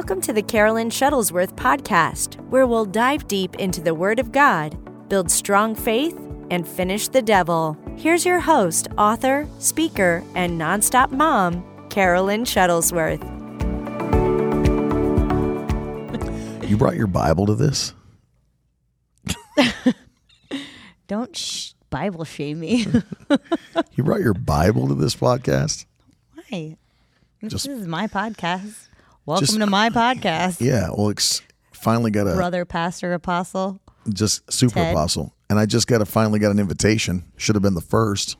Welcome to the Carolyn Shuttlesworth podcast, where we'll dive deep into the Word of God, build strong faith, and finish the devil. Here's your host, author, speaker, and nonstop mom, Carolyn Shuttlesworth. You brought your Bible to this? Don't sh- Bible shame me. You brought your Bible to this podcast? Why? This is my podcast. Welcome Just- to my podcast, Yeah. Well, it's finally got a brother, pastor, apostle. just super Ted. apostle, and I just got a finally got an invitation. Should have been the first.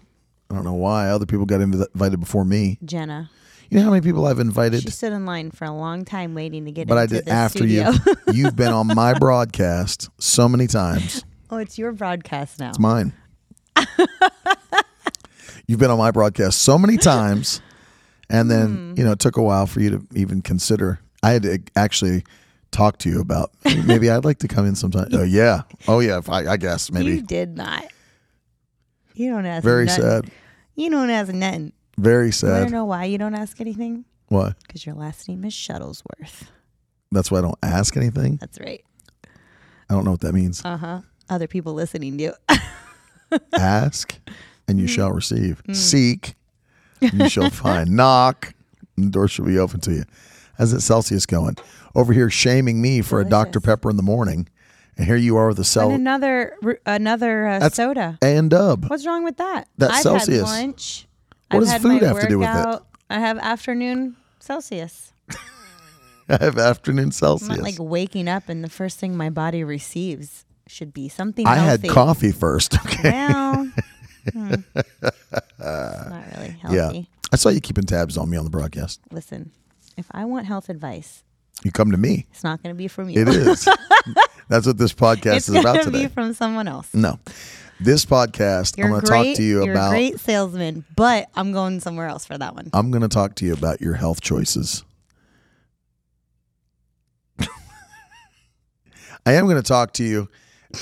I don't know why other people got invited before me. Jenna. You know how many people I've invited? She stood in line for a long time waiting to get but I did after studio. you. You've been on my broadcast so many times. oh, it's your broadcast now. It's mine. You've been on my broadcast so many times, and then Hmm. you know it took a while for you to even consider. I had to actually talk to you about maybe I'd like to come in sometime. Oh yeah, oh yeah. I, I guess maybe. You did not. You don't ask. Very nothing. sad. You don't ask nothing. Very sad. I don't know why you don't ask anything? What? Because your last name is Shuttlesworth. That's why I don't ask anything. That's right. I don't know what that means. Uh huh. Other people listening do. ask, and Hmm. you shall receive. Seek, and you shall find. Knock, and the door shall be open to you. How's it Celsius going? Over here shaming me for a Dr. Pepper in the morning, and here you are with a and another another uh, That's- soda. and dub. What's wrong with that? That's I've Celsius. had lunch. What I've does food have to do with it? I have afternoon Celsius. I have afternoon I'm not Celsius. like waking up and the first thing my body receives should be something I had coffee first. Okay. Well, hmm. not really healthy. Yeah. I saw you keeping tabs on me on the broadcast. Listen, if I want health advice, You come to me. it's not going to be from you. It is. That's what this podcast it's is about to today. be from someone else. no. This podcast, You're I'm going to talk to you you're about great salesman, but I'm going somewhere else for that one. I'm going to talk to you about your health choices. I am going to talk to you.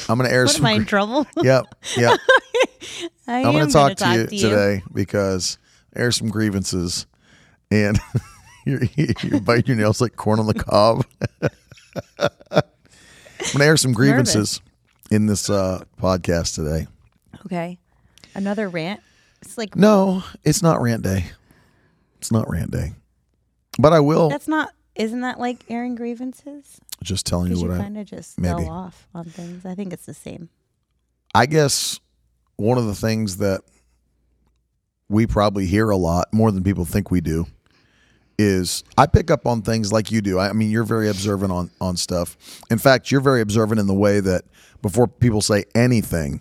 I'm going to air What some. am I in trouble? yep, yep. I I'm going to gonna talk to you today because air some grievances, and you're, you're biting your nails like corn on the cob. I'm going to air some grievances in this uh, podcast today. Okay. Another rant. It's like No, it's not rant day. It's not rant day, but I will that's not. Isn't that like airing grievances? just telling you what I. kind of just maybe. go off on things. I think it's the same. I guess one of the things that we probably hear a lot more than people think we do is I pick up on things like you do. I I mean, you're very observant on on stuff. In fact, you're very observant in the way that before people say anything,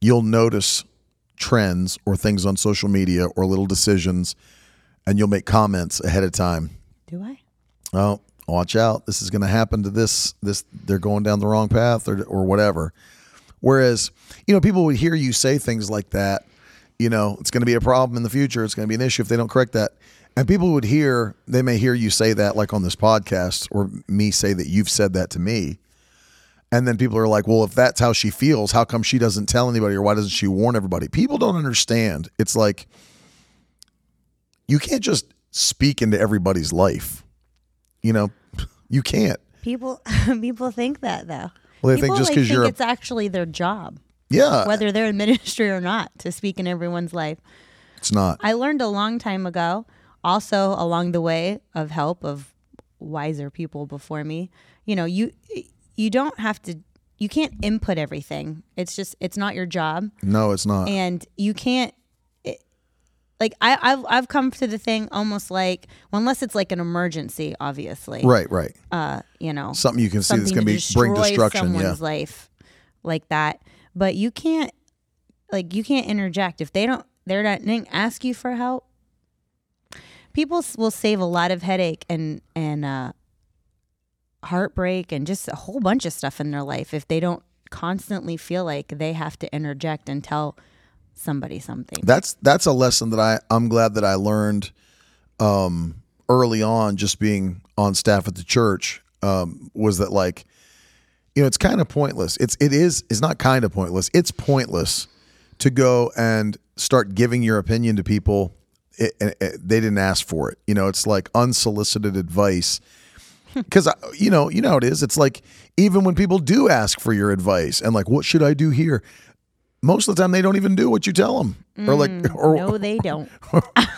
you'll notice trends or things on social media or little decisions and you'll make comments ahead of time. Do I? Oh, watch out. This is going to happen to this this they're going down the wrong path or or whatever. Whereas, you know, people would hear you say things like that, you know, it's going to be a problem in the future, it's going to be an issue if they don't correct that. And people would hear, they may hear you say that like on this podcast or me say that you've said that to me. And then people are like, well, if that's how she feels, how come she doesn't tell anybody or why doesn't she warn everybody? People don't understand. It's like you can't just speak into everybody's life. You know, you can't. People people think that though. Well, they think just like, 'cause think you're a- it's actually their job, Yeah, whether they're in ministry or not, to speak in everyone's life. it's not. I learned a long time ago, also along the way of help of wiser people before me. You know, you you don't have to you can't input everything. It's just it's not your job. No, it's not. and you can't like I, I've I've come to the thing almost like well, unless it's like an emergency, obviously. right, right. Uh, you know, Something you can see that's going to be bring destruction. Yeah, Someone's life like that, but you can't like you can't interject if they don't. They're not they didn't ask you for help. People will save a lot of headache and and uh, heartbreak and just a whole bunch of stuff in their life if they don't constantly feel like they have to interject and tell somebody something. that's that's a lesson that I I'm glad that I learned um, early on, just being on staff at the church. Um, was that like, you know, it's kind of pointless. It's it is it's not kind of pointless. It's pointless to go and start giving your opinion to people. It, it, it- they didn't ask for it. You know, it's like unsolicited advice. because you know, you know how it is. It's like even when people do ask for your advice and like, what should I do here? Most of the time, they don't even do what you tell them, or like, mm, or no, they don't.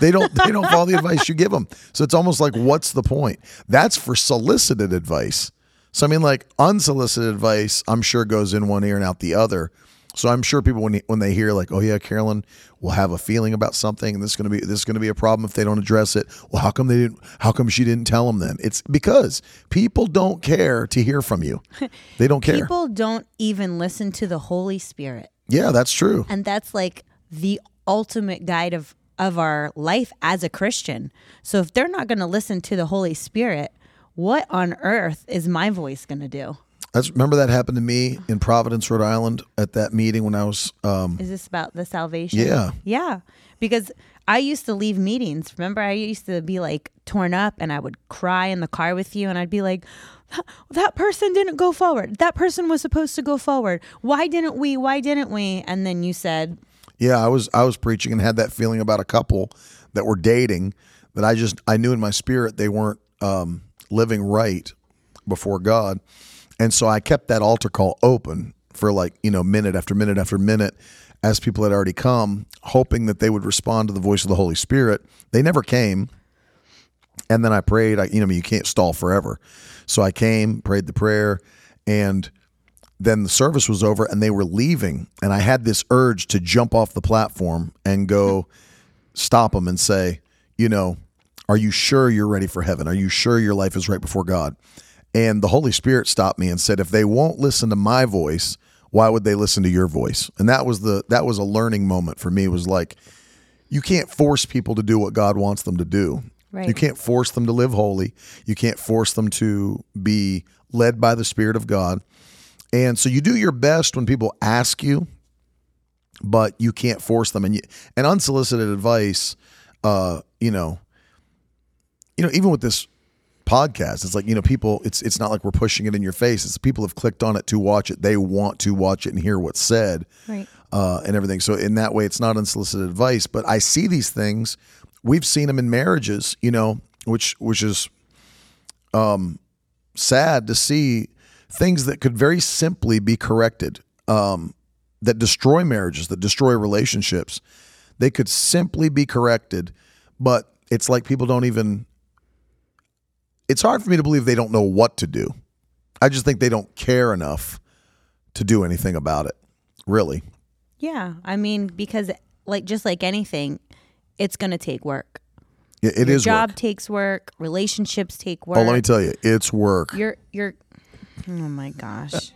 they don't they don't follow the advice you give them. So it's almost like, what's the point? That's for solicited advice. So I mean, like unsolicited advice, I'm sure goes in one ear and out the other. So I'm sure people when when they hear like, oh yeah, Carolyn will have a feeling about something, and this is gonna be this is gonna be a problem if they don't address it. Well, how come they didn't? How come she didn't tell them then? It's because people don't care to hear from you. They don't care. People don't even listen to the Holy Spirit. Yeah, that's true. and that's like the ultimate guide of of our life as a Christian. So if they're not going to listen to the Holy Spirit, what on earth is my voice going to do? That's remember that happened to me in Providence, Rhode Island, at that meeting when I was. Um, Is this about the salvation? Yeah. Yeah. Because I used to leave meetings. Remember, I used to be like torn up and I would cry in the car with you and I'd be like, "That- person didn't go forward. That person was supposed to go forward. Why didn't we? Why didn't we? And then you said, Yeah, I was I was preaching and had that feeling about a couple that were dating that I just I knew in my spirit they weren't um, living right before God, and so I kept that altar call open for like you know minute after minute after minute as people had already come, hoping that they would respond to the voice of the Holy Spirit. They never came, and then I prayed. I you know you can't stall forever, so I came, prayed the prayer, and then the service was over and they were leaving and i had this urge to jump off the platform and go stop them and say you know are you sure you're ready for heaven? Are you sure your life is right before god? And the holy spirit stopped me and said if they won't listen to my voice why would they listen to your voice? And that was the that was a learning moment for me. It was like you can't force people to do what god wants them to do Right. you can't force them to live holy you can't force them to be led by the spirit of god and so you do your best when people ask you, but you can't force them. And you, and unsolicited advice, uh, you know, you know, even with this podcast, it's like you know, people. It's it's not like we're pushing it in your face. It's people have clicked on it to watch it. They want to watch it and hear what's said, right. uh, and everything. So in that way, it's not unsolicited advice. But I see these things. We've seen them in marriages, you know, which which is um, sad to see things that could very simply be corrected um, that destroy marriages, that destroy relationships. They could simply be corrected, but it's like people don't even. It's hard for me to believe they don't know what to do. I just think they don't care enough to do anything about it. Really. Yeah, I mean, because like just like anything, it's gonna take work. It, it Your is job work. takes work. Relationships take work. Oh, let me tell you, it's work. You're you're. Oh my gosh.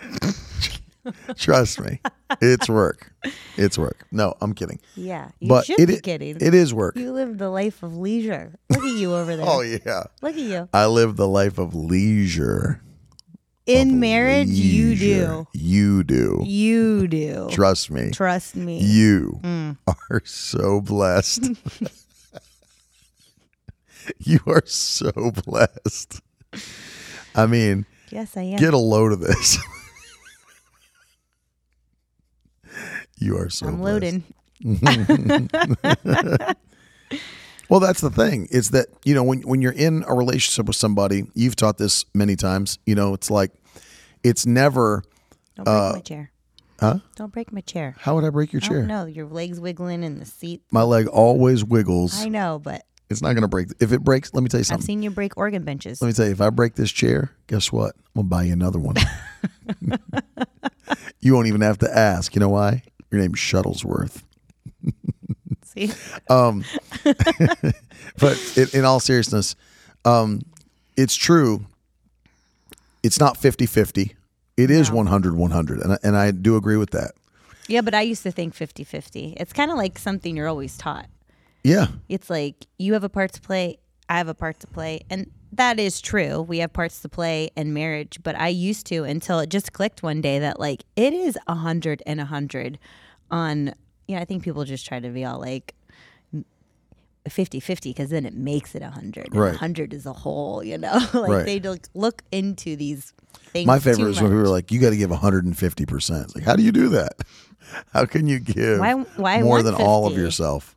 Trust me, it's work. It's work. No, I'm kidding. Yeah, you but should it, be kidding. It is work. you live the life of leisure. Look at you over there. Oh yeah, Look at you. I live the life of leisure. In marriage, you do. You do. You do. Trust me. Trust me. You Mm. are so blessed. you are so blessed. I mean, yes, I am. get a load of this. you are so I'm blessed. loading. Well, that's the thing. Is that you know when when you're in a relationship with somebody, you've taught this many times. You know, it's like it's never. Don't break uh, my chair. Huh? Don't break my chair. How would I break your I chair? don't. Your legs wiggling in the seat. My leg always wiggles. I know, but It's not going to break. If it breaks, let me tell you something. I've seen you break organ benches. Let me tell you, if I break this chair, guess what? I'm gonna buy you another one. you won't even have to ask. You know why? Your name's Shuttlesworth. See? Um, but in, in all seriousness, um, it's true. It's not 50 50. It is 100 100. And I, and I do agree with that. Yeah, but I used to think 50 50. It's kind of like something you're always taught. Yeah. It's like you have a part to play, I have a part to play. And that is true. We have parts to play in marriage, but I used to until it just clicked one day that like it is a hundred and a hundred on, yeah, I think people just try to be all like 50 50 because then it makes it a hundred. Right. A hundred is a whole, you know? like Right. they look, look into these things. My favorite is when people are like, you got to give 150%. It's like, how do you do that? How can you give Why- why more than all of yourself?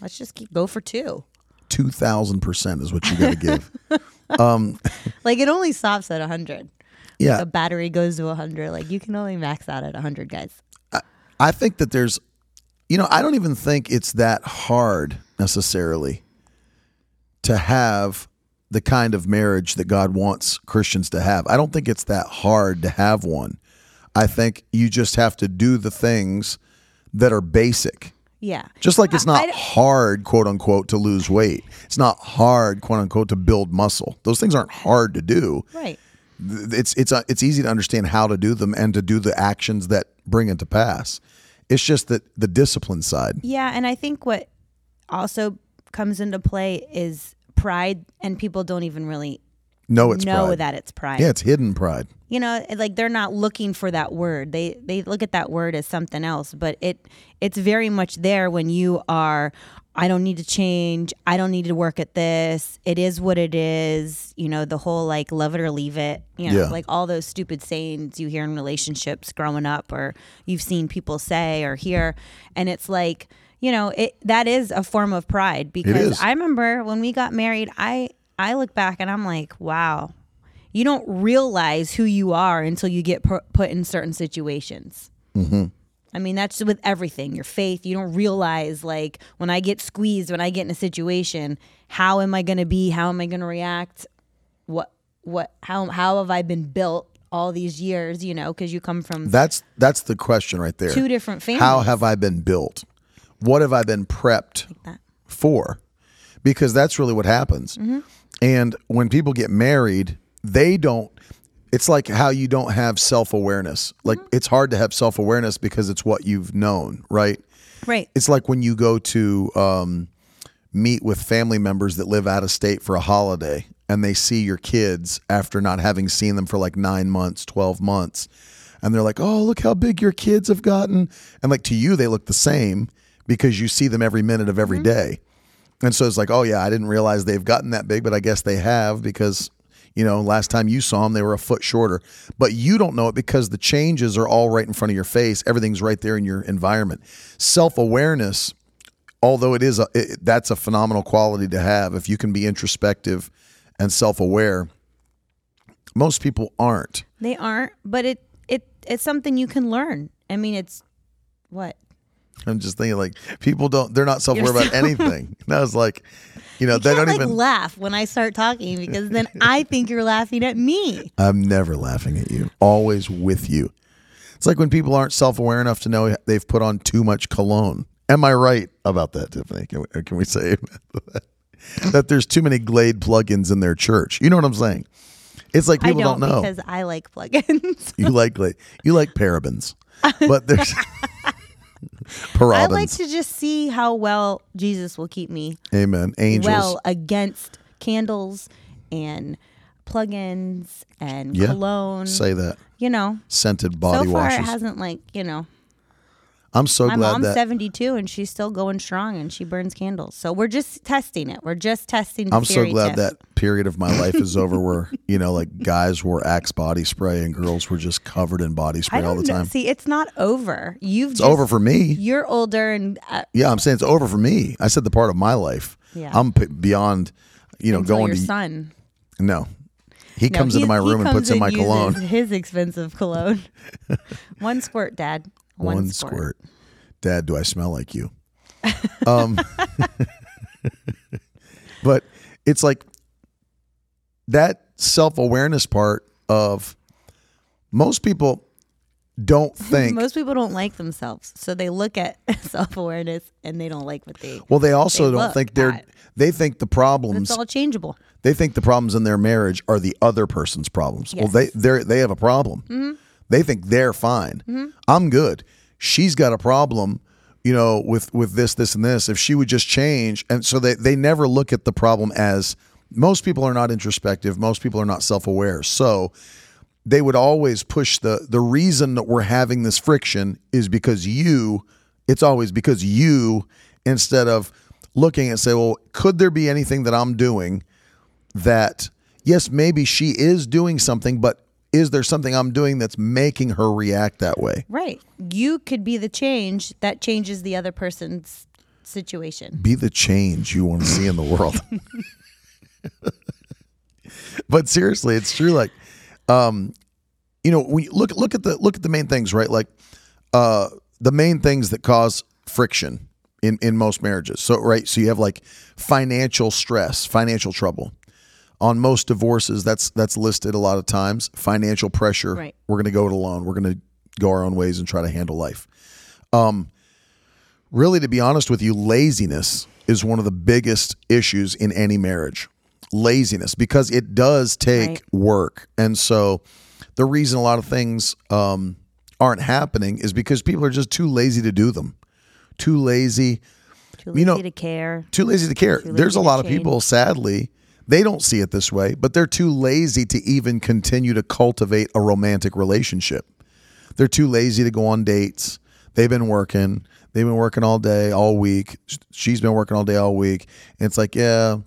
let's just keep, go for two. 2000% is what you got to give. Um, like it only stops at 100. yeah, The battery goes to 100. Like you can only max out at 100, guys. I think that there's, you know, I don't even think it's that hard necessarily to have the kind of marriage that God wants Christians to have. I don't think it's that hard to have one. I think you just have to do the things that are basic. Yeah. Just like it's not hard, quote unquote, to lose weight. It's not hard, quote unquote, to build muscle. Those things aren't hard to do. Right. It's it's uh, it's easy to understand how to do them and to do the actions that bring it to pass. It's just that the discipline side. Yeah, and I think what also comes into play is pride, and people don't even really know it's know pride. that it's pride. Yeah, it's hidden pride. You know, like they're not looking for that word. They they look at that word as something else, but it it's very much there when you are I don't need to change. I don't need to work at this. It is what it is. You know, the whole like love it or leave it. You know, Yeah. like all those stupid sayings you hear in relationships growing up or you've seen people say or hear. And it's like, you know, it that is a form of pride because. I remember when we got married, I I look back and I'm like, wow, you don't realize who you are until you get pu- put in certain situations. Mm-hmm. I mean, that's with everything. Your faith, you don't realize like when I get squeezed, when I get in a situation, how am I going to be? How am I going to react? What what how how have I been built all these years, you know, cuz you come from That's that's the question right there. two different families. How have I been built? What have I been prepped that. for? Because that's really what happens. Mm-hmm. And when people get married, they don't. It's like how you don't have self awareness. Like Mm-hmm. it's hard to have self awareness because it's what you've known, right? Right. It's like when you go to um, meet with family members that live out of state for a holiday and they see your kids after not having seen them for like nine months, 12 months. And they're like, oh, look how big your kids have gotten. And like to you, they look the same because you see them every minute of every day. And so it's like, oh, yeah, I didn't realize they've gotten that big, but I guess they have because, you know, last time you saw them, they were a foot shorter. But you don't know it because the changes are all right in front of your face. Everything's right there in your environment. Self awareness, although it is, a, it, that's a phenomenal quality to have if you can be introspective and self aware. Most people aren't. They aren't, but it it it's something you can learn. I mean, it's what? I'm just thinking like people don't, they're not self aware about anything. And I was like, you know, they Can't, don't like even. laugh when I start talking because then I think you're laughing at me. I'm never laughing at you. Always with you. It's like when people aren't self-aware enough to know they've put on too much cologne. Am I right about that, Tiffany? Can we, can we say that there's too many Glade plugins in their church? You know what I'm saying? It's like people I don't, know. because I like plugins. you like Glade. You like parabens, but there's I like to just see how well Jesus will keep me Amen. Angels. well against candles and plugins and Yeah. cologne. say that. you know, Scented body so far washes. it hasn't like you know. I'm so glad My glad mom's that 72 and she's still going strong and she burns candles. So we're just testing it. We're just testing. I'm so glad that period of my life is over where, you know, like guys wore Axe body spray and girls were just covered in body spray all the know. time. See, it's not over. You've It's over for me. You're older and uh, Yeah, I'm saying it's over for me. I said the part of my life. Yeah. I'm p- beyond, you know, until going your to son. no. He No, comes into my room and puts in my cologne. His expensive cologne. One squirt, Dad. One, One squirt. squirt. Dad, do I smell like you? Um, but it's like that self awareness part of most people don't think. Most people don't like themselves, so they look at self awareness and they don't like what they. well, they also they don't think they're. at. They think the problems. It's all changeable. they think the problems in their marriage are the other person's problems. Well, they they they have a problem. They think they're fine. Mm-hmm. I'm good. She's got a problem, you know, with with this, this, and this. If she would just change, and so they they never look at the problem as most people are not introspective. Most people are not self aware. So they would always push the the reason that we're having this friction is because you. It's always because you instead of looking and say, well, could there be anything that I'm doing that yes, maybe she is doing something, but is there something I'm doing that's making her react that way? Right. You could be the change that changes the other person's situation. Be the change you want to see in the world. but seriously, it's true. Like, um, you know, we look look at the look at the main things, right? Like, uh, the main things that cause friction in in most marriages. So, right, so you have like financial stress, financial trouble. On most divorces, that's that's listed a lot of times. Financial pressure. Right. We're going to go it alone. We're going to go our own ways and try to handle life. Um, really, to be honest with you, laziness is one of the biggest issues in any marriage. Laziness, because it does take Right. work. And so the reason a lot of things um, aren't happening is because people are just too lazy to do them. Too lazy, Too You lazy know- to care. too lazy to care. Too There's a lot of people, sadly, they don't see it this way, but they're too lazy to even continue to cultivate a romantic relationship. They're too lazy to go on dates. They've been working. They've been working all day, all week. She's been working all day, all week. And it's like, yeah,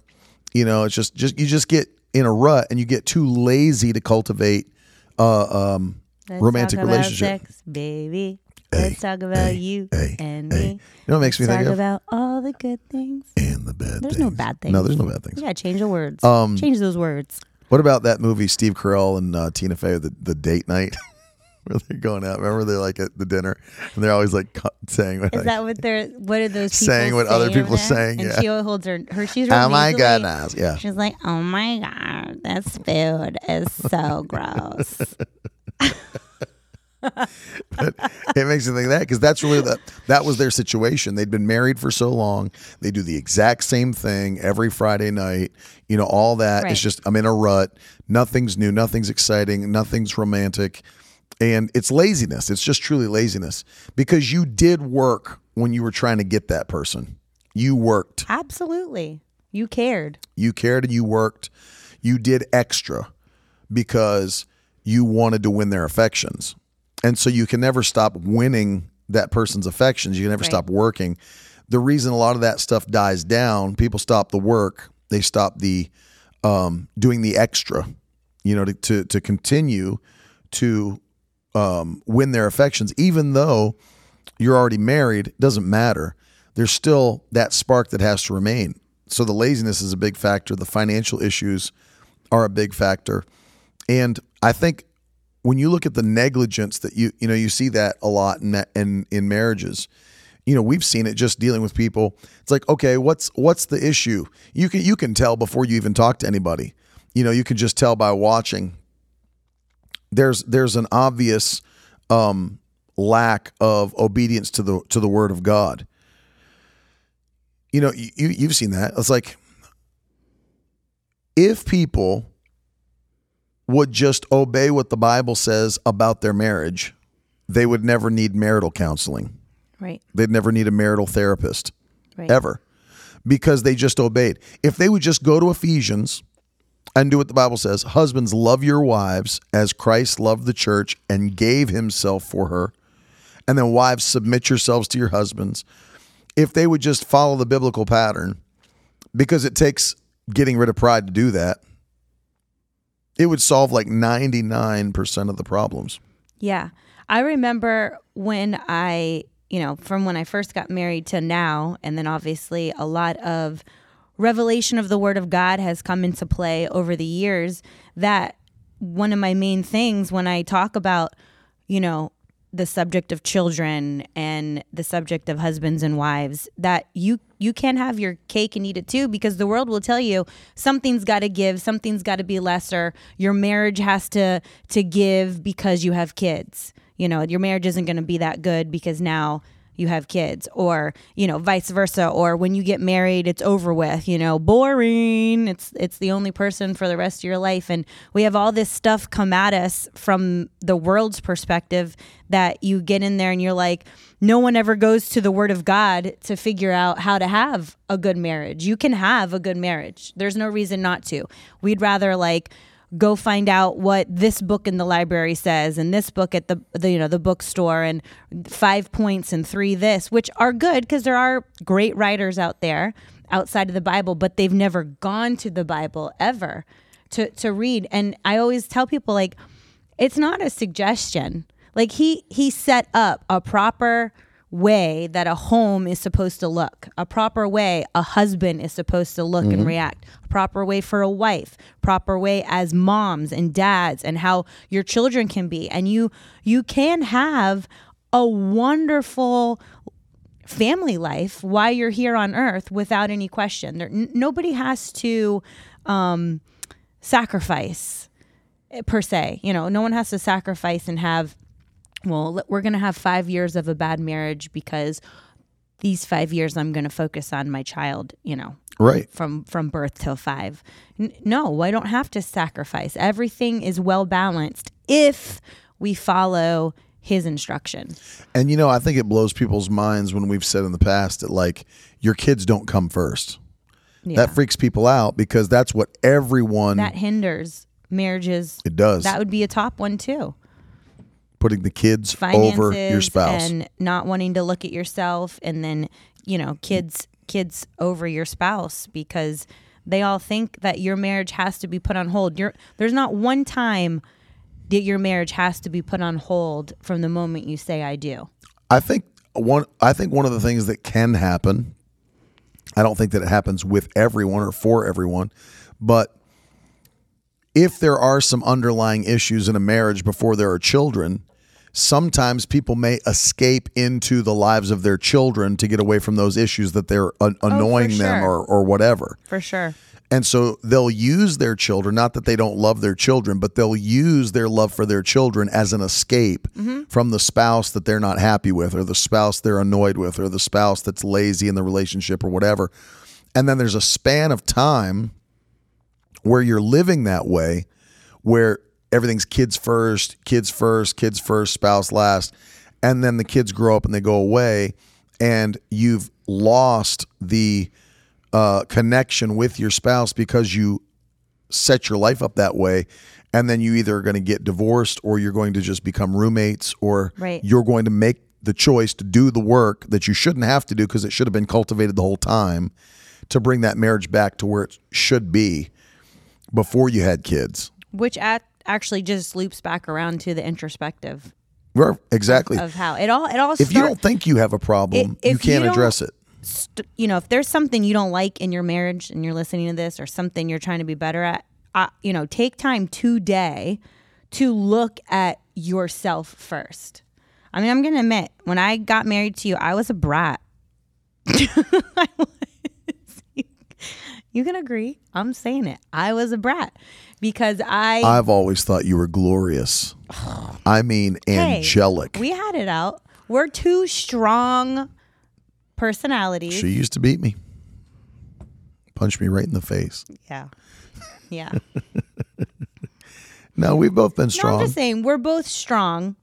you know, it's just, just you just get in a rut and you get too lazy to cultivate uh, um, romantic relationship. Sex, baby. Let's talk about hey, you hey, and hey. me. You know what makes me Let's think talk of? about all the good things. and the bad things. There's things. no bad things. No, there's no bad things. Yeah, change the words. Um, change those words. What about that movie Steve Carell and uh, Tina Fey, the the date night, where they're going out? Remember they're like at the dinner and they're always like saying, Is like, that what they're? What are those people Saying what other people there? saying, And yeah. she holds her. Her. She's. "Oh my goodness, yeah." She's like, oh my god, this food is so gross. It makes me think that because that's really the that was their situation. They'd been married for so long. They do the exact same thing every Friday night. You know, all that. Right. It's just I'm in a rut. Nothing's new. Nothing's exciting. Nothing's romantic. And it's laziness. It's just truly laziness because you did work when you were trying to get that person. You worked. Absolutely, you cared. You cared and you worked. You did extra because you wanted to win their affections. And so you can never stop winning that person's affections. You can never Right. stop working. The reason a lot of that stuff dies down, people stop the work, they stop the um, doing the extra, you know, to, to, to continue to um, win their affections, even though you're already married, doesn't matter. There's still that spark that has to remain. So the laziness is a big factor. The financial issues are a big factor. And I think when you look at the negligence that you you know you see that a lot in that, in in marriages. You know, we've seen it just dealing with people. It's like, okay, what's what's the issue? You can you can tell before you even talk to anybody. You know, you can just tell by watching. There's there's an obvious um, lack of obedience to the to the word of God. You know, you you've seen that. It's like if people would just obey what the Bible says about their marriage, they would never need marital counseling. Right. They'd never need a marital therapist Right. ever because they just obeyed. If they would just go to Ephesians and do what the Bible says, husbands, love your wives as Christ loved the church and gave himself for her. And then, wives, submit yourselves to your husbands. If they would just follow the biblical pattern, because it takes getting rid of pride to do that, it would solve like 99% of the problems. Yeah. I remember when I, you know, from when I first got married to now, and then obviously a lot of revelation of the Word of God has come into play over the years. That one of my main things when I talk about, you know, the subject of children and the subject of husbands and wives that you you can't have your cake and eat it too because the world will tell you something's got to give something's got to be lesser. Your marriage has to to give because you have kids. You know your marriage isn't going to be that good because now you have kids or you know vice versa or when you get married it's over with you know boring. It's it's the only person for the rest of your life. And we have all this stuff come at us from the world's perspective that you get in there and you're like no one ever goes to the word of god to figure out how to have a good marriage. You can have a good marriage. There's no reason not to. We'd rather like go find out what this book in the library says and this book at the, the you know the bookstore and five points and three this which are good because there are great writers out there outside of the bible but they've never gone to the bible ever to to read. And i always tell people like it's not a suggestion. Like he he set up a proper way that a home is supposed to look, a proper way a husband is supposed to look and react, a proper way for a wife, proper way as moms and dads and how your children can be. And you you can have a wonderful family life while you're here on earth without any question. There, n- nobody has to um, sacrifice eh, per se. You know, no one has to sacrifice and have. Well, we're going to have five years of a bad marriage because these five years I'm going to focus on my child. You know, Right. from from birth till five. N- no, I don't have to sacrifice. Everything is well balanced if we follow his instruction. And you know, I think it blows people's minds when we've said in the past that like your kids don't come first. Yeah. That freaks people out because that's what everyone that hinders marriages. it does. That would be a top one too. Putting the kids Finances over your spouse. and not wanting to look at yourself, and then you know kids kids over your spouse because they all think that your marriage has to be put on hold. You're, there's not one time that your marriage has to be put on hold from the moment you say I do. I think one I think one of the things that can happen I don't think that it happens with everyone or for everyone, but if there are some underlying issues in a marriage before there are children, sometimes people may escape into the lives of their children to get away from those issues that they're an- oh, annoying them sure. or, or whatever. For sure. And so they'll use their children, not that they don't love their children, but they'll use their love for their children as an escape mm-hmm. from the spouse that they're not happy with, or the spouse they're annoyed with, or the spouse that's lazy in the relationship, or whatever. And then there's a span of time where you're living that way, where everything's kids first, kids first, kids first, spouse last. And then the kids grow up and they go away, and you've lost the uh, connection with your spouse because you set your life up that way and then you either are going to get divorced or you're going to just become roommates or Right. you're going to make the choice to do the work that you shouldn't have to do because it should have been cultivated the whole time to bring that marriage back to where it should be before you had kids Which at, actually just loops back around to the introspective Right, exactly of how it all it all if you don't think you have a problem I- you can't you address it st- you know, if there's something you don't like in your marriage and you're listening to this or something you're trying to be better at, uh, you know, take time today to look at yourself first. I mean, I'm going to admit, when I got married to you, I was a brat. You can agree. I'm saying it. I was a brat because I i've always thought you were glorious i mean Hey, angelic we had it out. We're two strong personalities. She used to beat me. Punch me right in the face. yeah. Yeah. No, we've both been No, I'm strong. just saying we're both strong.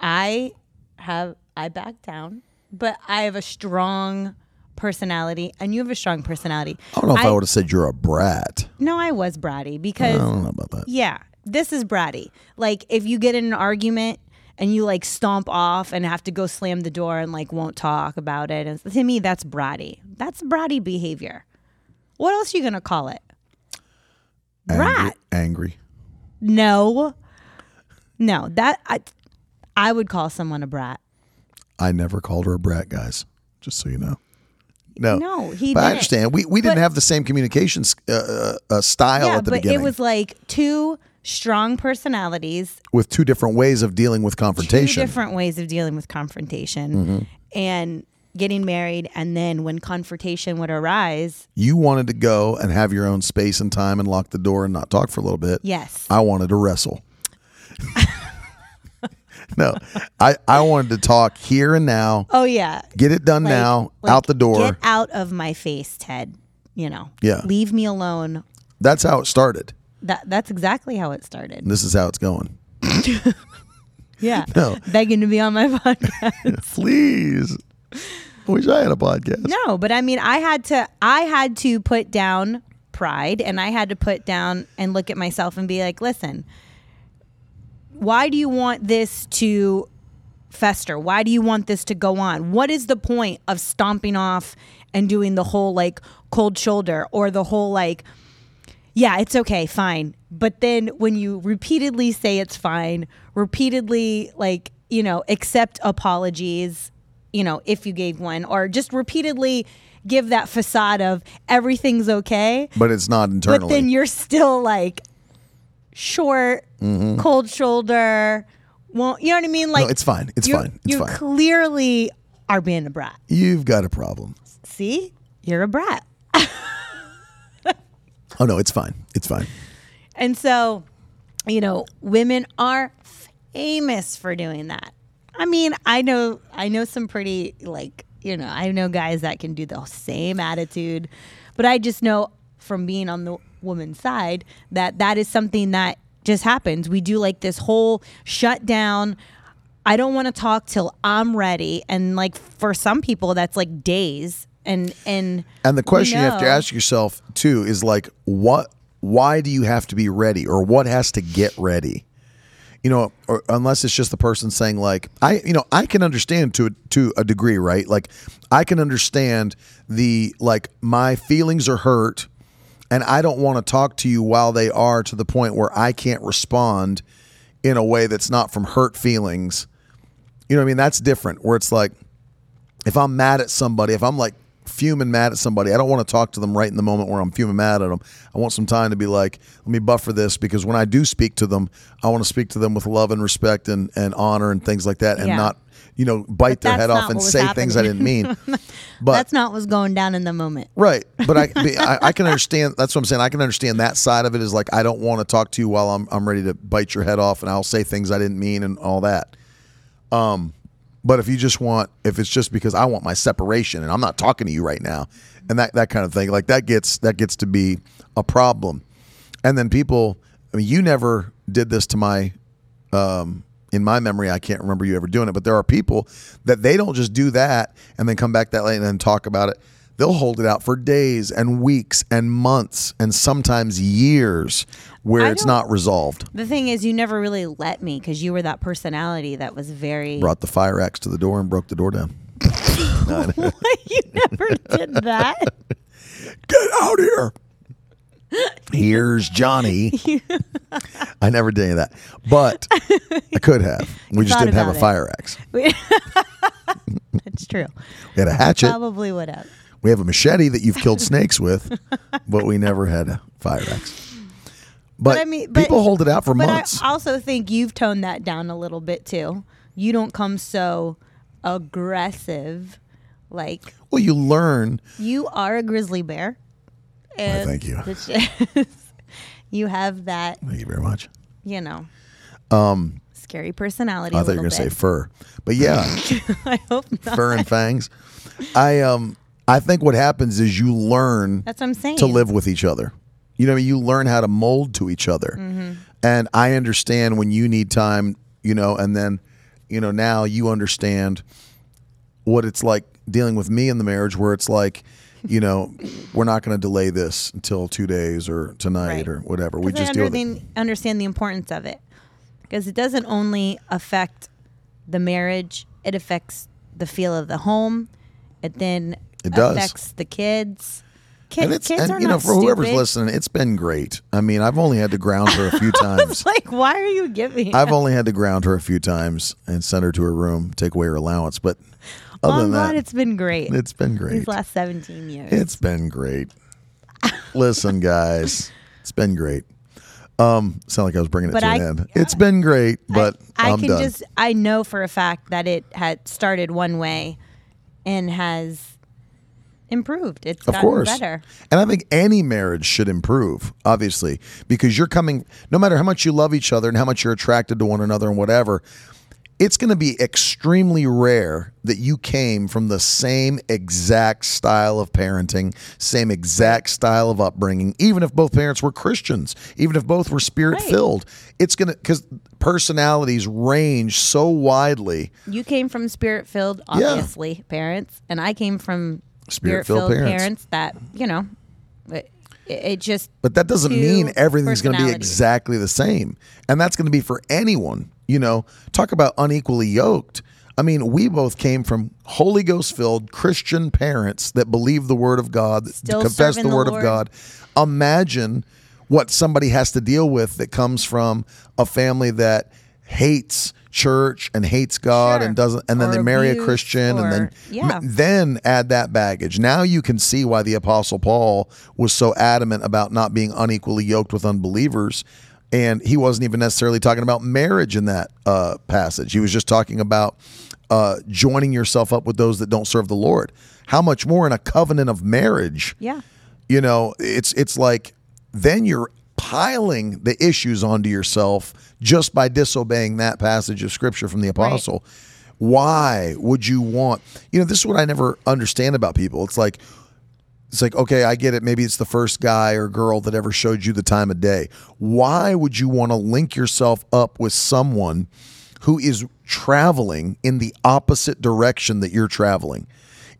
I have I back down, but I have a strong personality, and you have a strong personality. I don't know if I, would have said you're a brat. No, I was bratty because I don't know about that. yeah, this is bratty. Like if you get in an argument and you like stomp off and have to go slam the door and like won't talk about it, and to me that's bratty. That's bratty behavior. What else are you gonna call it? Angry, Brat. angry. No, no. That I, I would call someone a brat. I never called her a brat, guys. Just so you know. No, No, he But I understand. We we didn't have the same communication uh, uh, uh, style yeah, at the but beginning it was like two strong personalities, with two different ways of dealing with confrontation. two different ways of dealing with confrontation, and getting married. And then when confrontation would arise, You wanted to go and have your own space and time and lock the door and not talk for a little bit. yes, I wanted to wrestle. no, I, I wanted to talk here and now. oh yeah, Get it done Like- now, like, out the door. Get out of my face, Ted. You know, Yeah. leave me alone. That's how it started. That that's exactly how it started. And this is how it's going. Yeah, No. begging to be on my podcast. Please. I wish I had a podcast. No, but I mean, I had to. I had to put down pride, and I had to put down and look at myself and be like, "Listen, why do you want this to fester? Why do you want this to go on? What is the point of stomping off and doing the whole like cold shoulder or the whole like?" Yeah, it's okay, fine. But then when you repeatedly say it's fine, repeatedly like, you know, accept apologies, you know, if you gave one, or just repeatedly give that facade of everything's okay, but it's not internally. but then you're still like short, Mm-hmm. cold shoulder. Well, you know what I mean? Like it's fine. It's fine. It's you fine. clearly are being a brat. You've got a problem. See, you're a brat. Oh no, it's fine. It's fine. And so, you know, women are famous for doing that. I mean, I know I know some pretty like, you know, I know guys that can do the same attitude, but I just know from being on the woman's side that that is something that just happens. We do like this whole shut down I don't want to talk till I'm ready and like for some people that's like days and and And the question you have to ask yourself too is like, what? Why do you have to be ready, or what has to get ready? You know, or unless it's just the person saying like, I, you know, I can understand to a, to a degree, right? Like, I can understand the like my feelings are hurt, and I don't want to talk to you while they are to the point where I can't respond in a way that's not from hurt feelings. You know what I mean? That's different. Where it's like, if I'm mad at somebody, if I'm like fuming mad at somebody, I don't want to talk to them right in the moment where I'm fuming mad at them. I want some time to be like, let me buffer this because when I do speak to them, I want to speak to them with love and respect and, and honor and things like that and Yeah. not, you know, bite their head off and say things I didn't mean. But that's not what's going down in the moment. Right, but I, I I can understand. That's what I'm saying. I can understand that side of it. Is like I don't want to talk to you while I'm I'm ready to bite your head off, and I'll say things I didn't mean and all that. Um, but if you just want, if it's just because I want my separation and I'm not talking to you right now, and that that kind of thing, like that gets that gets to be a problem. And then people, I mean, you never did this to my um, in my memory, I can't remember you ever doing it, but there are people that they don't just do that and then come back that late and then talk about it. They'll hold it out for days and weeks and months and sometimes years where I it's don't- not resolved. The thing is, you never really let me because you were that personality that was very. Brought the fire axe to the door and broke the door down. you never did that. Get out here. Here's Johnny. I never did any of that, but I could have. We just thought didn't have a about it. fire axe. It's true. We had a hatchet. Probably would have. We have a machete that you've killed snakes with, but we never had a fire axe. But, I mean, but- people hold it out for But months. I also think you've toned that down a little bit too. You don't come so aggressive. Like well, you learn. you are a grizzly bear. And thank you. just- you have that, Thank you very much. you know, um, scary personality. I thought you were going to say fur, but yeah, I hope not. fur and fangs. I um, I think what happens is you learn That's what I'm saying. to live with each other. You know, what I mean? you learn how to mold to each other. Mm-hmm. And I understand when you need time, you know, and then, you know, now you understand what it's like dealing with me in the marriage where it's like, you know, we're not going to delay this until two days or tonight Right. or whatever. We just deal with it. understand, understand the importance of it because it doesn't only affect the marriage; it affects the feel of the home. It then It does. affects the kids. Kids, And it's kids and are you know for whoever's stupid. listening, it's been great. I mean, I've only had to ground her a few times. Like, why are you giving? I've only had to ground her a few times and send her to her room, take away her allowance. But other oh than that, it's been great. it's been great. These last seventeen years. It's been great. Listen, guys, it's been great. Um, sound like I was bringing it But to I- an end. It's been great, but I, am can done. just I know for a fact that it had started one way and has improved. It's of gotten course, better. and I think any marriage should improve, obviously, because you're coming. No matter how much you love each other and how much you're attracted to one another and whatever, it's going to be extremely rare that you came from the same exact style of parenting, same exact style of upbringing, even if both parents were Christians, even if both were spirit filled. It's going to, because personalities range so widely. You came from spirit filled, Yeah. obviously, parents, and I came from spirit Spirit-filled parents. parents. that you know, it, it just But that doesn't mean everything's going to be exactly the same. And that's going to be for anyone. You know, talk about unequally yoked. I mean, we both came from Holy Ghost filled Christian parents that believe the Word of God, that confess the Word of God. Imagine what somebody has to deal with that comes from a family that hates church and hates God Sure. and doesn't and then Or they marry a Christian and then yeah. then add that baggage. Now you can see why the apostle Paul was so adamant about not being unequally yoked with unbelievers and he wasn't even necessarily talking about marriage in that uh, passage. He was just talking about uh, joining yourself up with those that don't serve the Lord. How much more in a covenant of marriage? Yeah. you know it's it's like then you're piling the issues onto yourself just by disobeying that passage of scripture from the apostle why would you want you know this is what i never understand about people it's like it's like okay i get it maybe it's the first guy or girl that ever showed you the time of day why would you want to link yourself up with someone who is traveling in the opposite direction that you're traveling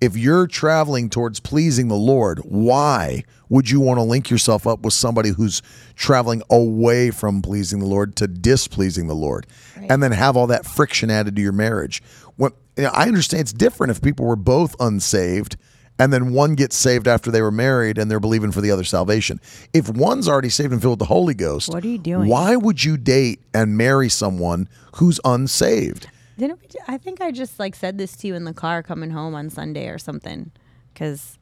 if you're traveling towards pleasing the Lord, why would you want to link yourself up with somebody who's traveling away from pleasing the Lord to displeasing the Lord, and then have all that friction added to your marriage? When you know, I understand it's different if people were both unsaved. And then one gets saved after they were married and they're believing for the other salvation. If one's already saved and filled with the Holy Ghost, What are you doing? Why would you date and marry someone who's unsaved? Didn't we? I think I just like said this to you in the car coming home on Sunday or something, because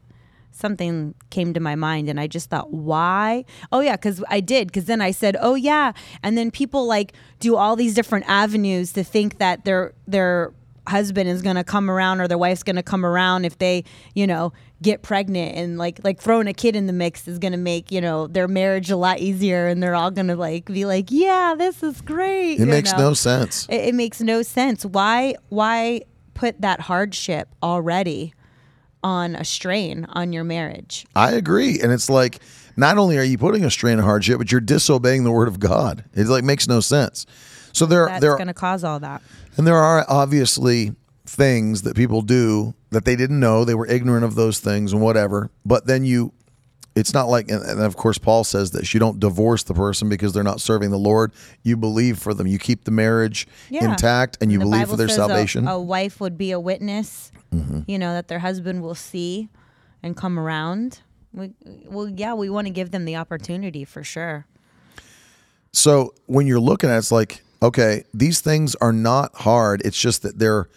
something came to my mind and I just thought, why? Oh yeah, because I did. Because then I said, oh yeah, and then people like do all these different avenues to think that their their husband is gonna come around or their wife's gonna come around if they, you know, get pregnant and like like throwing a kid in the mix is gonna make you know their marriage a lot easier and they're all gonna like be like, yeah, this is great. It you makes know? no sense. It, it makes no sense. Why why put that hardship already on a strain on your marriage? I agree. And it's like not only are you putting a strain of hardship, but you're disobeying the word of God. It like makes no sense. So there That's there going to cause all that. and there are obviously things that people do that they didn't know, they were ignorant of those things and whatever. But then you it's not like and and of course Paul says this, you don't divorce the person because they're not serving the Lord. You believe for them. You keep the marriage Yeah. intact and you The believe Bible for their a- salvation. Mm-hmm. A, wife would be a witness, you know, that their husband will see and come around. We, well, yeah, we want to give them the opportunity for sure. So when you're looking at it, it's like, okay, these things are not hard. It's just that they're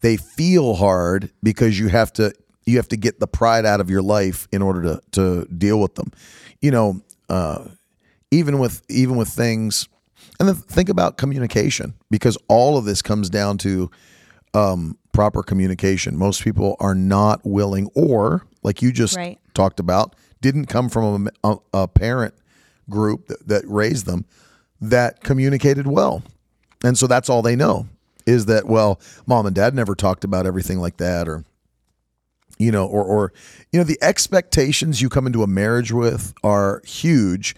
they feel hard because you have to you have to get the pride out of your life in order to to deal with them. You know, uh, even with even with things, and then think about communication because all of this comes down to um, proper communication. Most people are not willing, or like you just Right. talked about, didn't come from a, a, a parent group that, that raised them that communicated well. And so that's all they know is that, well, mom and dad never talked about everything like that or, you know, or, or, you know, the expectations you come into a marriage with are huge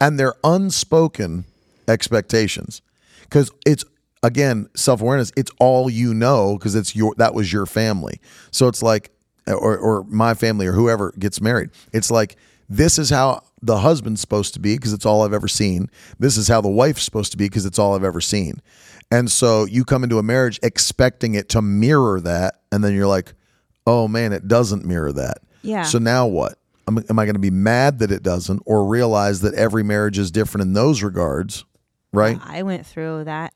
and they're unspoken expectations because it's, again, self awareness, it's all you know because it's your, that was your family. So it's like, or, or my family or whoever gets married. It's like, this is how the husband's supposed to be because it's all I've ever seen. This is how the wife's supposed to be because it's all I've ever seen. And so you come into a marriage expecting it to mirror that. And then you're like, oh man, it doesn't mirror that. Yeah. So now what? Am, am I going to be mad that it doesn't or realize that every marriage is different in those regards? Right? I went through that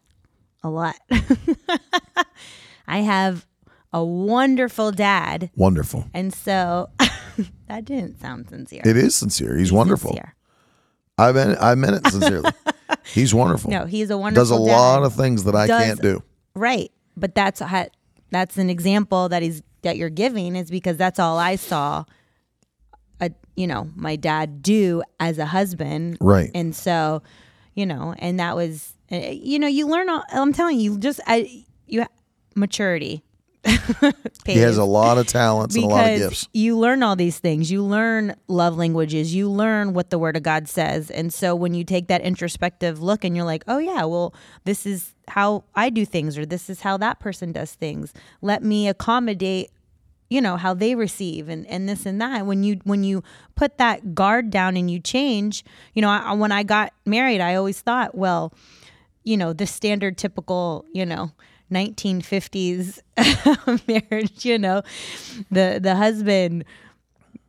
a lot. I have a wonderful dad. Wonderful. And so that didn't sound sincere. It is sincere. He's, wonderful. Sincere. I meant I meant it sincerely. He's wonderful. No, he's a wonderful Does a dad. lot of things that I Does- can't do. Right. But that's how, that's an example that he's that you're giving is because that's all I saw a you know, my dad do as a husband. Right. And so, you know, and that was uh, you know, you learn all, I'm telling you just I you maturity. He has a lot of talents and a lot of because gifts. you learn all these things. You learn love languages. You learn what the Word of God says. And so when you take that introspective look and you're like, oh, yeah, well, this is how I do things, or this is how that person does things. Let me accommodate you know how they receive and, and this and that when you when you put that guard down and you change you know I, when i got married i always thought well you know the standard typical you know 1950s marriage you know the the husband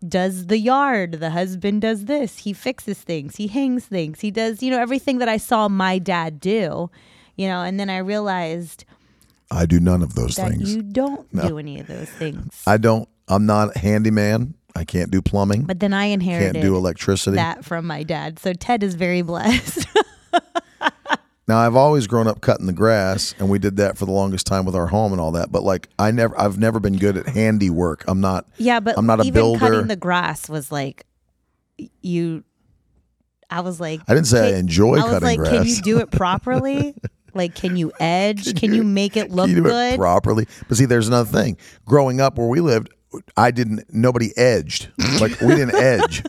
does the yard the husband does this he fixes things he hangs things he does you know everything that i saw my dad do You know, and then I realized I do none of those that things. you don't do any of those things. I don't. I'm not a handyman. I can't do plumbing. but then I inherited can't do electricity. that from my dad. So Ted is very blessed. Now I've always grown up cutting the grass, and we did that for the longest time with our home and all that. But like I never, I've never been good at handiwork. I'm not. yeah, but I'm not a even builder. cutting the grass was like you I was like I didn't say I enjoy I was cutting like, grass. can you do it properly? like, can you edge? Can, you, make it look Can you do good? it properly? But see, there's another thing. Growing up where we lived, I didn't. Nobody edged. Like we didn't edge.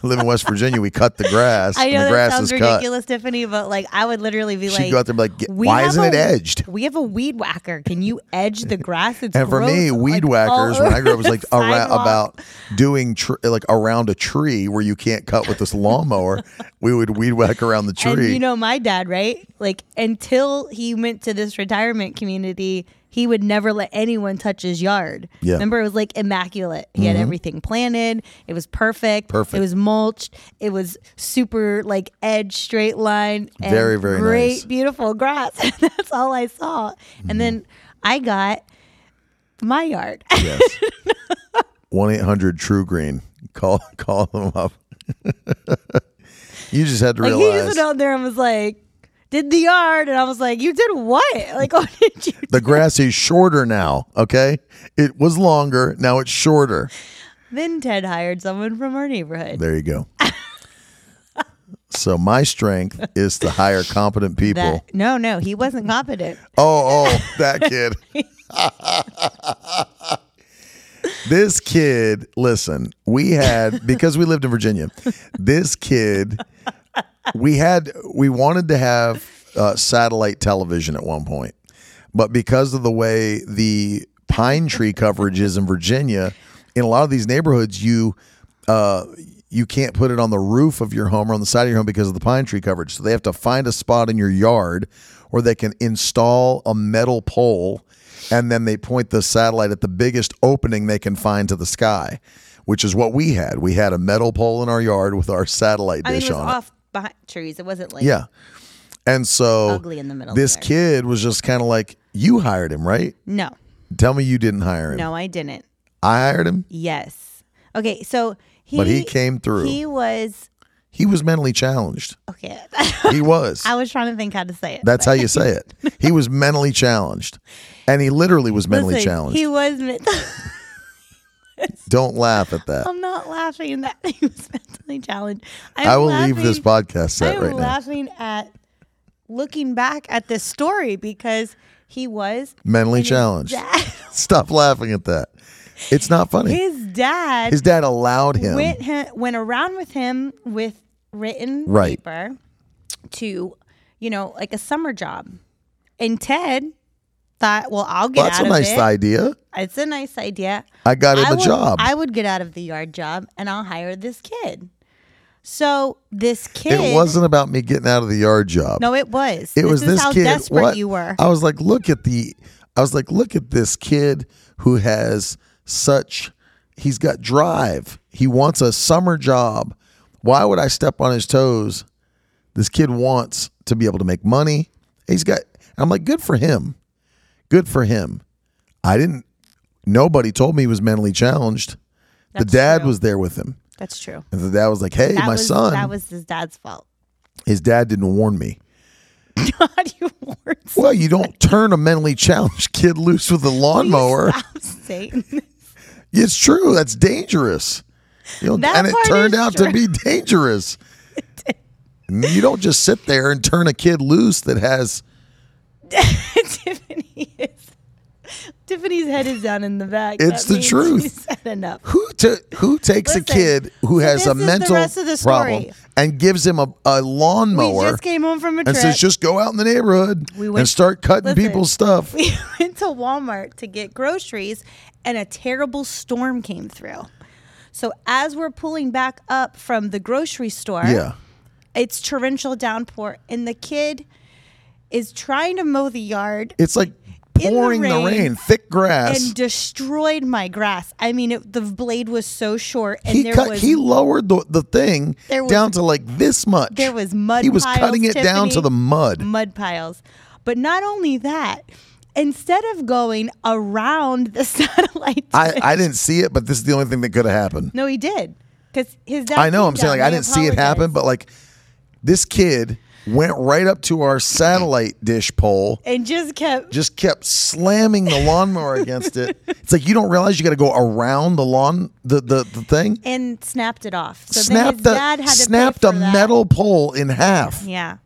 Live in West Virginia. We cut the grass. I know the that grass sounds is cut. ridiculous, Tiffany, but like I would literally be She'd like, go out there like, why isn't it edged?" We have a weed whacker. Can you edge the grass? It's And for me, weed like, whackers when I grew up was like around, about doing tr- like around a tree where you can't cut with this lawnmower. we would weed whack around the tree. And you know my dad, right? Like until he went to this retirement community, he would never let anyone touch his yard. Yeah. Mm-hmm. Remember, it was like immaculate. He had everything planted. It was perfect. Perfect. It was mulched. It was super like edge straight line. And Very, very great, nice. Mm-hmm. beautiful grass. That's all I saw. And then I got my yard. yes. One eight hundred TruGreen. Call call them up. you just had to like he realize just went out there and was like, did the yard, and I was like, you did what? Like, what did you? the grass is shorter now. Okay, it was longer. Now it's shorter. Then Ted hired someone from our neighborhood. There you go. so my strength is to hire competent people. That no, no, he wasn't competent. Oh, oh, that kid. this kid, listen, we had because we lived in Virginia. This kid, we had we wanted to have uh, satellite television at one point, but because of the way the pine tree coverage is in Virginia, in a lot of these neighborhoods, you uh, you can't put it on the roof of your home or on the side of your home because of the pine tree coverage. So they have to find a spot in your yard where they can install a metal pole and then they point the satellite at the biggest opening they can find to the sky, which is what we had. We had a metal pole in our yard with our satellite I mean, dish it was on off trees. It wasn't like. Yeah. And so ugly in the middle. this there. kid was just kind of like, You hired him, right? No, Tell me you didn't hire him. no, I didn't. I hired him. Yes. Okay, so he. But he came through. He was He was mentally challenged. okay. He was. I was trying to think how to say it. That's how you say it. He was mentally challenged. And he literally was mentally Listen, challenged. He was. Don't laugh at that. I'm not laughing that he was mentally challenged. I'm I will leave this podcast set right now. I'm right now. laughing at looking back at this story because he was Mentally challenged. dad- Stop laughing at that. It's not funny. His dad His dad allowed him. went went around with him with written Right. paper to, you know, like a summer job. And Ted thought, well, I'll get Well, that's out a of nice it. idea. It's a nice idea. I got him I a would, job. I would get out of the yard job and I'll hire this kid. So this kid it wasn't about me getting out of the yard job. No, it was. it this was is this kid. desperate what? you were. I was like, look at the. I was like, look at this kid who has such. He's got drive. He wants a summer job. Why would I step on his toes? This kid wants to be able to make money. He's got. I'm like, good for him. Good for him. I didn't. Nobody told me he was mentally challenged. the dad true. was there with him, That's true. and the dad was like, "Hey, That my was, son." That was his dad's fault. his dad didn't warn me. How do you warn Well, you don't turn a mentally challenged kid loose with a lawnmower. Stop saying this. It's true. That's dangerous. You know, That and it turned out to be dangerous. you don't just sit there and turn a kid loose that has. Is. Tiffany's head is down in the back. It's That the truth. Enough. Who ta- who takes Listen, a kid who has a mental rest of the problem and gives him a, a We just came home from a trip and says, "Just go out in the neighborhood We and start cutting Listen, people's stuff." we went to Walmart to get groceries and a terrible storm came through. So as we're pulling back up from the grocery store, yeah, it's torrential downpour and the kid is trying to mow the yard it's like In the pouring the rain, rain thick grass. and destroyed my grass. I mean, it, the blade was so short and he there cut. was he lowered the, the thing was- down to like this much. there was mud He was piles, cutting it down to the mud. mud piles. But not only that, instead of going around the satellite, I, I didn't see it, but this is the only thing that could have happened. no, he did because his dad. I know. I'm saying like I didn't see it happen, but like this kid went right up to our satellite dish pole, and just kept just kept slamming the lawnmower against it. It's like you don't realize you got to go around the lawn, the the, the thing. and snapped it off. So then snapped his the dad had to pay snapped a that. metal pole in half. Yeah.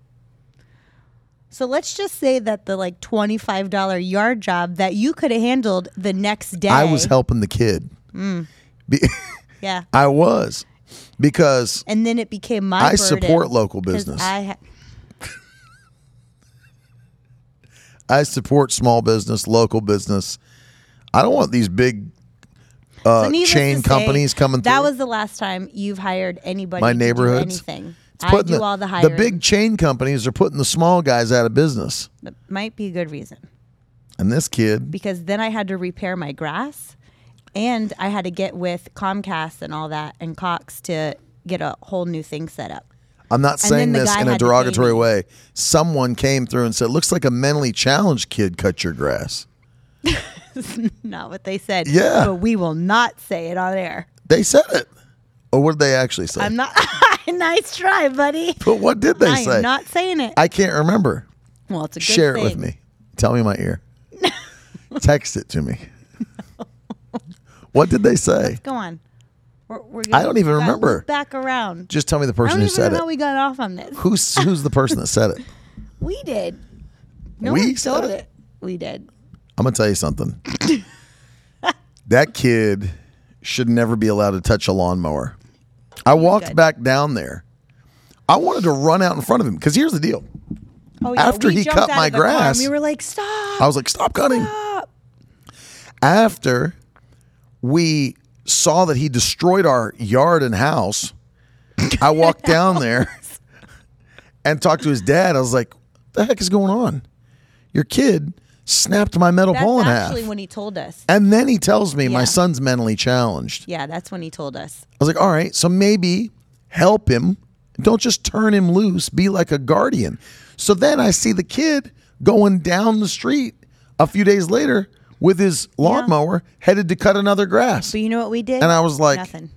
So let's just say that the like twenty five dollar yard job that you could have handled the next day. I was helping the kid. Mm. Be- Yeah. I was because And then it became my. I burden support local business. I ha- I support small business, local business. I don't want these big uh, So chain to say, companies coming That through. was the last time you've hired anybody. My neighborhoods? anything. It's I do all the hiring. the big chain companies are putting the small guys out of business. That might be a good reason And this kid, because then I had to repair my grass, and I had to get with Comcast and all that and Cox to get a whole new thing set up. I'm not saying this in a had to pay derogatory way. Someone came through and said, "Looks like a mentally challenged kid cut your grass." Not what they said. Yeah. But we will not say it on air. They said it, or what did they actually say? I'm not. nice try, buddy. but what did they say? I say? am not saying it. I can't remember. well, it's a good Share it with me. Tell me my ear. Text it to me. what did they say? Go on. We're, we're I don't even back- remember. Back around. Just tell me the person who said know it. how we got off on this. Who's who's the person that said it? We did. No We said told it? it. We did. I'm gonna tell you something. that kid should never be allowed to touch a lawnmower. I walked Good. back down there. I wanted to run out in front of him because here's the deal. Oh, yeah. After we he cut my of the car and grass- we were like, "Stop!" I was like, "Stop cutting!" stop. After we saw that he destroyed our yard and house, I walked down there and talked to his dad. I was like, "The heck is going on? Your kid snapped my metal That's pole in half." actually when he told us. And then he tells me my Yeah. son's mentally challenged. Yeah, that's when he told us. I was like, all right, so maybe help him. Don't just turn him loose. Be like a guardian. So then I see the kid going down the street a few days later with his lawnmower headed to cut another grass. But you know what we did? And I was like, nothing.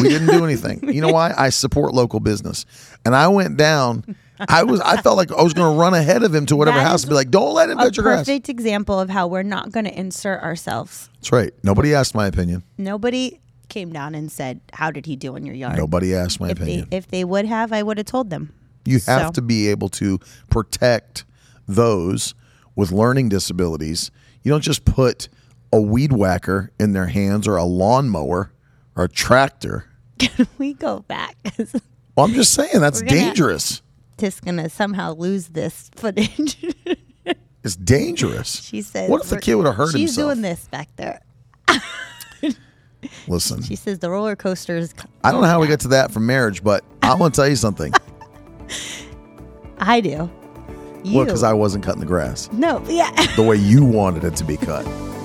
we didn't do anything. You know why? I support local business. And I went down. I was I felt like I was going to run ahead of him to whatever That house and be like, "Don't let him cut your grass." perfect example of how we're not going to insert ourselves. That's right. Nobody asked my opinion. Nobody came down and said, "How did he do in your yard?" Nobody asked my If they opinion. if they would have, I would have told them. You have So- to be able to protect those with learning disabilities. You don't just put a weed whacker in their hands or a lawnmower or a tractor. Can we go back? Well, I'm just saying that's gonna- dangerous. Just gonna somehow lose this footage. It's dangerous. she says, What if the kid would have hurt She's himself? doing this back there. Listen, She says the roller coaster is. I don't know how we got to that from marriage, but I want to tell you something. I do. Well, because I wasn't cutting the grass no, yeah. the way you wanted it to be cut.